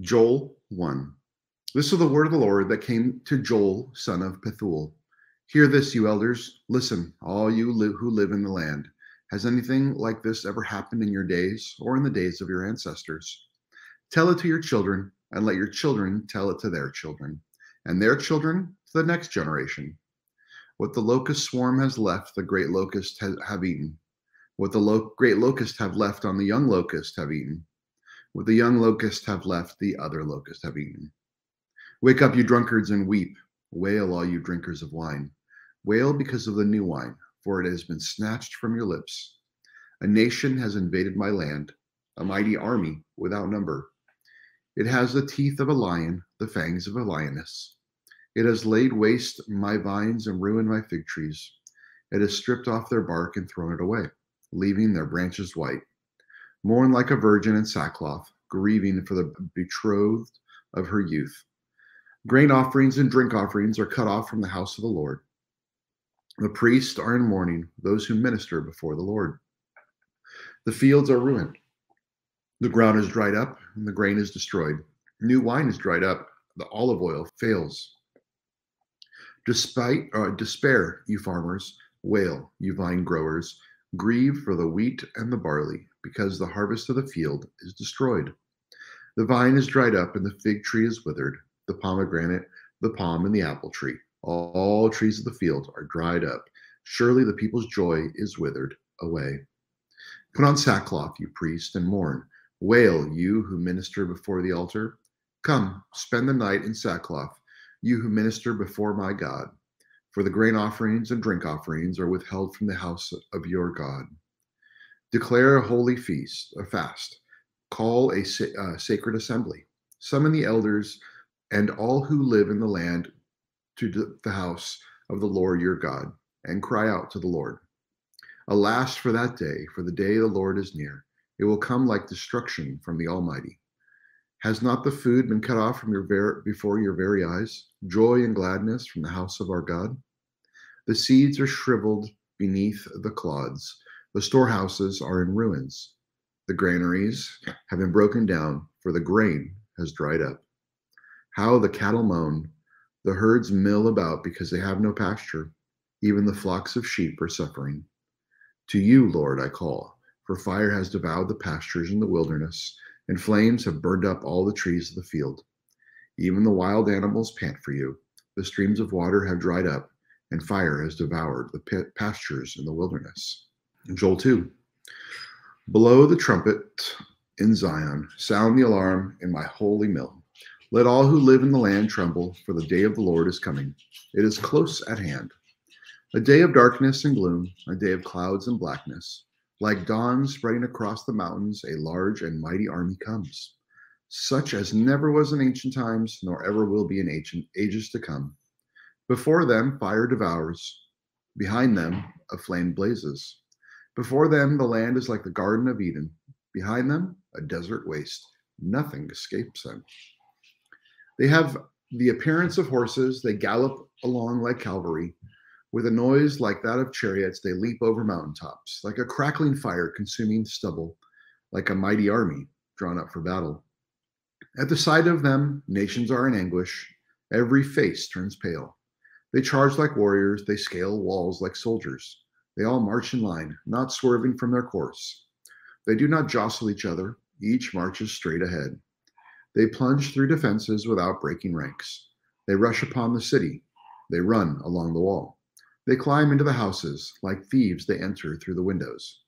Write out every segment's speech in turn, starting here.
Joel 1. This is the word of the Lord that came to Joel, son of Pethuel. Hear this, you elders. Listen, all you li- who live in the land. Has anything like this ever happened in your days or in the days of your ancestors? Tell it to your children, and let your children tell it to their children, and their children to the next generation. What the locust swarm has left, the great locust ha- have eaten. What the lo- great locust have left on the young locust have eaten. What the young locusts have left, the other locusts have eaten. Wake up, you drunkards, and weep. Wail, all you drinkers of wine. Wail because of the new wine, for it has been snatched from your lips. A nation has invaded my land, a mighty army without number. It has the teeth of a lion, the fangs of a lioness. It has laid waste my vines and ruined my fig trees. It has stripped off their bark and thrown it away, leaving their branches white. Mourn like a virgin in sackcloth, grieving for the betrothed of her youth. Grain offerings and drink offerings are cut off from the house of the Lord. The priests are in mourning, those who minister before the Lord. The fields are ruined. The ground is dried up, and the grain is destroyed. New wine is dried up, the olive oil fails. Despite uh, despair, you farmers, wail, you vine growers, grieve for the wheat and the barley, because the harvest of the field is destroyed. The vine is dried up, and the fig tree is withered, the pomegranate, the palm, and the apple tree. All trees of the field are dried up. Surely the people's joy is withered away. Put on sackcloth, you priest, and mourn. Wail, you who minister before the altar. Come, spend the night in sackcloth, you who minister before my God. For the grain offerings and drink offerings are withheld from the house of your God. Declare a holy feast, a fast. Call a uh, sacred assembly. Summon the elders and all who live in the land to the house of the Lord your God, and cry out to the Lord. Alas for that day, for the day the Lord is near. It will come like destruction from the Almighty. Has not the food been cut off from your ver- before your very eyes? Joy and gladness from the house of our God? The seeds are shriveled beneath the clods. The storehouses are in ruins. The granaries have been broken down, for the grain has dried up. How the cattle moan. The herds mill about because they have no pasture. Even the flocks of sheep are suffering. To you, Lord, I call, for fire has devoured the pastures in the wilderness, and flames have burned up all the trees of the field. Even the wild animals pant for you. The streams of water have dried up, and fire has devoured the pastures in the wilderness. Joel 2. Blow the trumpet in Zion, sound the alarm in my holy mill. Let all who live in the land tremble, for the day of the Lord is coming. It is close at hand. A day of darkness and gloom, a day of clouds and blackness. Like dawn spreading across the mountains, a large and mighty army comes, such as never was in ancient times, nor ever will be in ancient ages to come. Before them, fire devours. Behind them, a flame blazes. Before them, the land is like the Garden of Eden. Behind them, a desert waste. Nothing escapes them. They have the appearance of horses. They gallop along like cavalry. With a noise like that of chariots, they leap over mountaintops, like a crackling fire consuming stubble, like a mighty army drawn up for battle. At the sight of them, nations are in anguish. Every face turns pale. They charge like warriors. They scale walls like soldiers. They all march in line, not swerving from their course. They do not jostle each other. Each marches straight ahead. They plunge through defenses without breaking ranks. They rush upon the city. They run along the wall. They climb into the houses. Like thieves, they enter through the windows.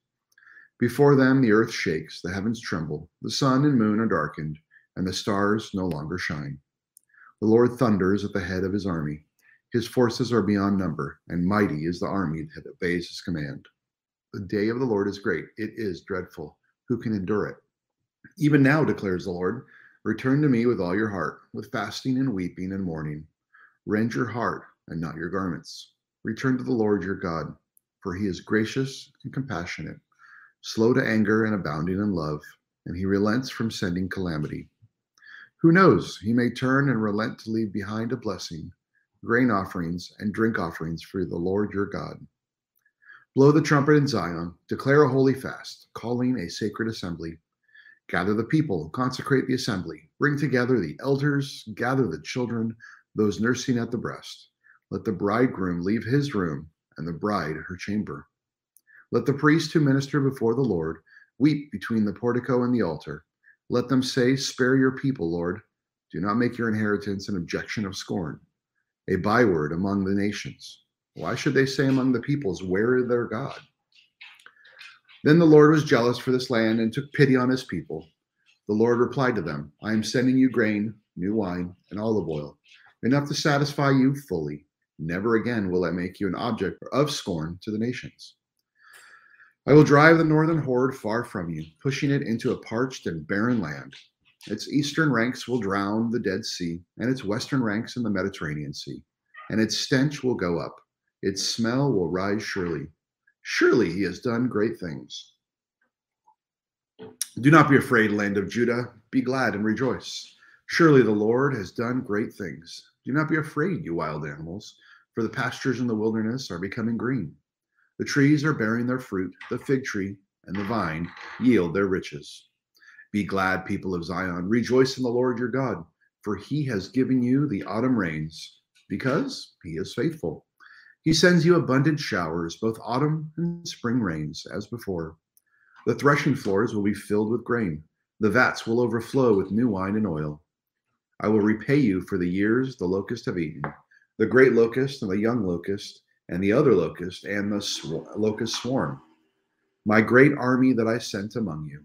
Before them, the earth shakes, the heavens tremble, the sun and moon are darkened, and the stars no longer shine. The Lord thunders at the head of his army. His forces are beyond number, and mighty is the army that obeys his command. The day of the Lord is great. It is dreadful. Who can endure it? Even now, declares the Lord, Return to me with all your heart, with fasting and weeping and mourning. Rend your heart and not your garments. Return to the Lord your God, for he is gracious and compassionate, slow to anger and abounding in love, and he relents from sending calamity. Who knows, he may turn and relent to leave behind a blessing, grain offerings and drink offerings for the Lord your God. Blow the trumpet in Zion, declare a holy fast, calling a sacred assembly Gather the people, consecrate the assembly, bring together the elders, gather the children, those nursing at the breast. Let the bridegroom leave his room, and the bride her chamber. Let the priest who minister before the Lord weep between the portico and the altar. Let them say, Spare your people, Lord. Do not make your inheritance an objection of scorn, a byword among the nations. Why should they say among the peoples, Where is their God? Then the Lord was jealous for this land and took pity on his people. The Lord replied to them, I am sending you grain, new wine, and olive oil, enough to satisfy you fully. Never again will I make you an object of scorn to the nations. I will drive the northern horde far from you, pushing it into a parched and barren land. Its eastern ranks will drown the Dead Sea, and its western ranks in the Mediterranean Sea. And its stench will go up, its smell will rise surely Surely he has done great things. Do not be afraid, land of Judah. Be glad and rejoice. Surely the Lord has done great things. Do not be afraid, you wild animals, for the pastures in the wilderness are becoming green. The trees are bearing their fruit, the fig tree and the vine yield their riches. Be glad, people of Zion. Rejoice in the Lord your God, for he has given you the autumn rains, because he is faithful. He sends you abundant showers, both autumn and spring rains, as before. The threshing floors will be filled with grain. The vats will overflow with new wine and oil. I will repay you for the years the locust have eaten, the great locust and the young locust, and the other locust and the sw- locust swarm, my great army that I sent among you.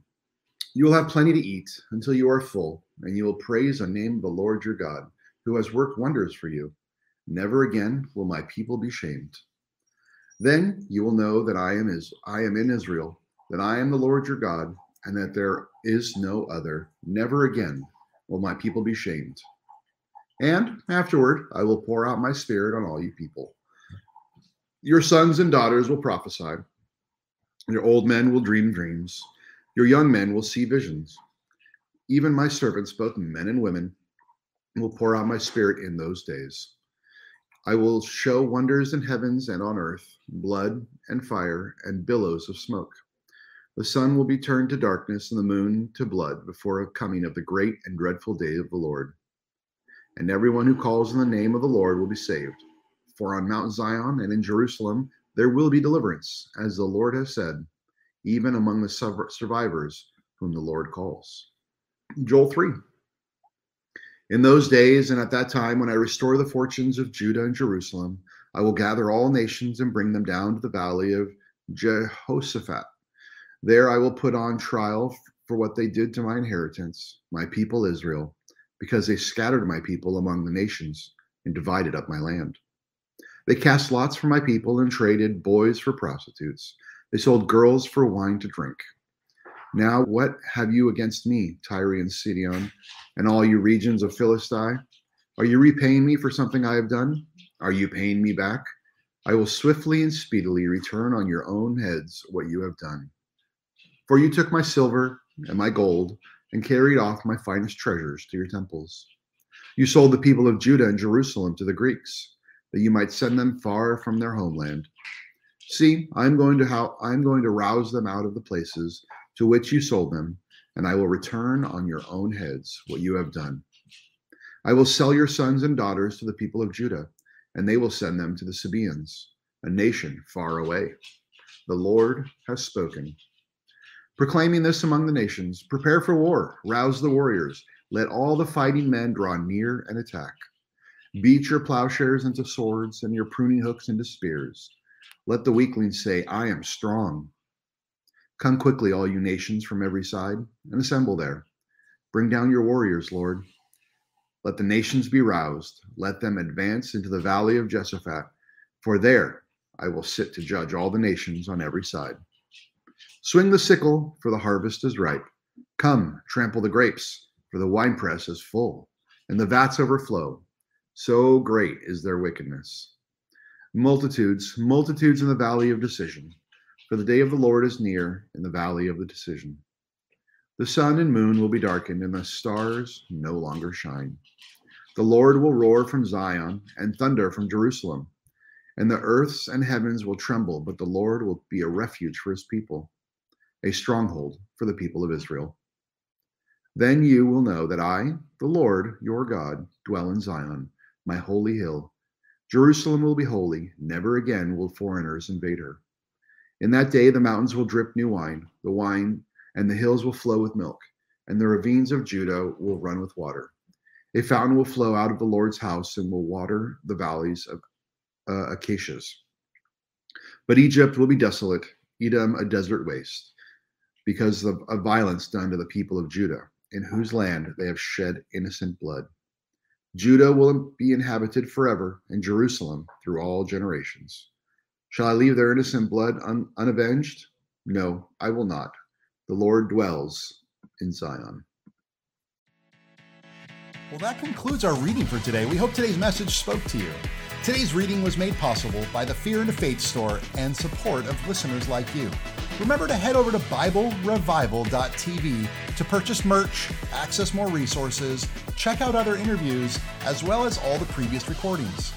You will have plenty to eat until you are full, and you will praise the name of the Lord your God, who has worked wonders for you. Never again will my people be shamed. Then you will know that I am is I am in Israel, that I am the Lord your God, and that there is no other. Never again will my people be shamed. And afterward I will pour out my spirit on all you people. Your sons and daughters will prophesy. Your old men will dream dreams. Your young men will see visions. Even my servants, both men and women, will pour out my spirit in those days. I will show wonders in heavens and on earth, blood and fire and billows of smoke. The sun will be turned to darkness and the moon to blood before the coming of the great and dreadful day of the Lord. And everyone who calls on the name of the Lord will be saved. For on Mount Zion and in Jerusalem there will be deliverance, as the Lord has said, even among the survivors whom the Lord calls. Joel 3. In those days and at that time, when I restore the fortunes of Judah and Jerusalem, I will gather all nations and bring them down to the valley of Jehoshaphat. There I will put on trial for what they did to my inheritance, my people Israel, because they scattered my people among the nations and divided up my land. They cast lots for my people and traded boys for prostitutes. They sold girls for wine to drink. Now, what have you against me, Tyre and Sidon, and all you regions of Philistine? Are you repaying me for something I have done? Are you paying me back? I will swiftly and speedily return on your own heads what you have done. For you took my silver and my gold and carried off my finest treasures to your temples. You sold the people of Judah and Jerusalem to the Greeks, that you might send them far from their homeland. See, I'm going to how I'm going to rouse them out of the places to which you sold them, and I will return on your own heads what you have done. I will sell your sons and daughters to the people of Judah, and they will send them to the Sabaeans, a nation far away. The Lord has spoken. Proclaiming this among the nations prepare for war, rouse the warriors, let all the fighting men draw near and attack. Beat your plowshares into swords and your pruning hooks into spears. Let the weaklings say, I am strong. Come quickly, all you nations from every side, and assemble there. Bring down your warriors, Lord. Let the nations be roused. Let them advance into the valley of Jehoshaphat, for there I will sit to judge all the nations on every side. Swing the sickle, for the harvest is ripe. Come, trample the grapes, for the winepress is full, and the vats overflow. So great is their wickedness. Multitudes, multitudes in the valley of decision, for the day of the Lord is near in the valley of the decision. The sun and moon will be darkened, and the stars no longer shine. The Lord will roar from Zion and thunder from Jerusalem, and the earths and heavens will tremble, but the Lord will be a refuge for his people, a stronghold for the people of Israel. Then you will know that I, the Lord your God, dwell in Zion, my holy hill. Jerusalem will be holy, never again will foreigners invade her. In that day the mountains will drip new wine, the wine and the hills will flow with milk, and the ravines of Judah will run with water. A fountain will flow out of the Lord's house and will water the valleys of uh, acacias. But Egypt will be desolate, Edom a desert waste, because of, of violence done to the people of Judah, in whose land they have shed innocent blood. Judah will be inhabited forever, and Jerusalem through all generations. Shall I leave their innocent blood un- unavenged? No, I will not. The Lord dwells in Zion. Well, that concludes our reading for today. We hope today's message spoke to you. Today's reading was made possible by the Fear and Faith store and support of listeners like you. Remember to head over to BibleRevival.tv to purchase merch, access more resources, check out other interviews, as well as all the previous recordings.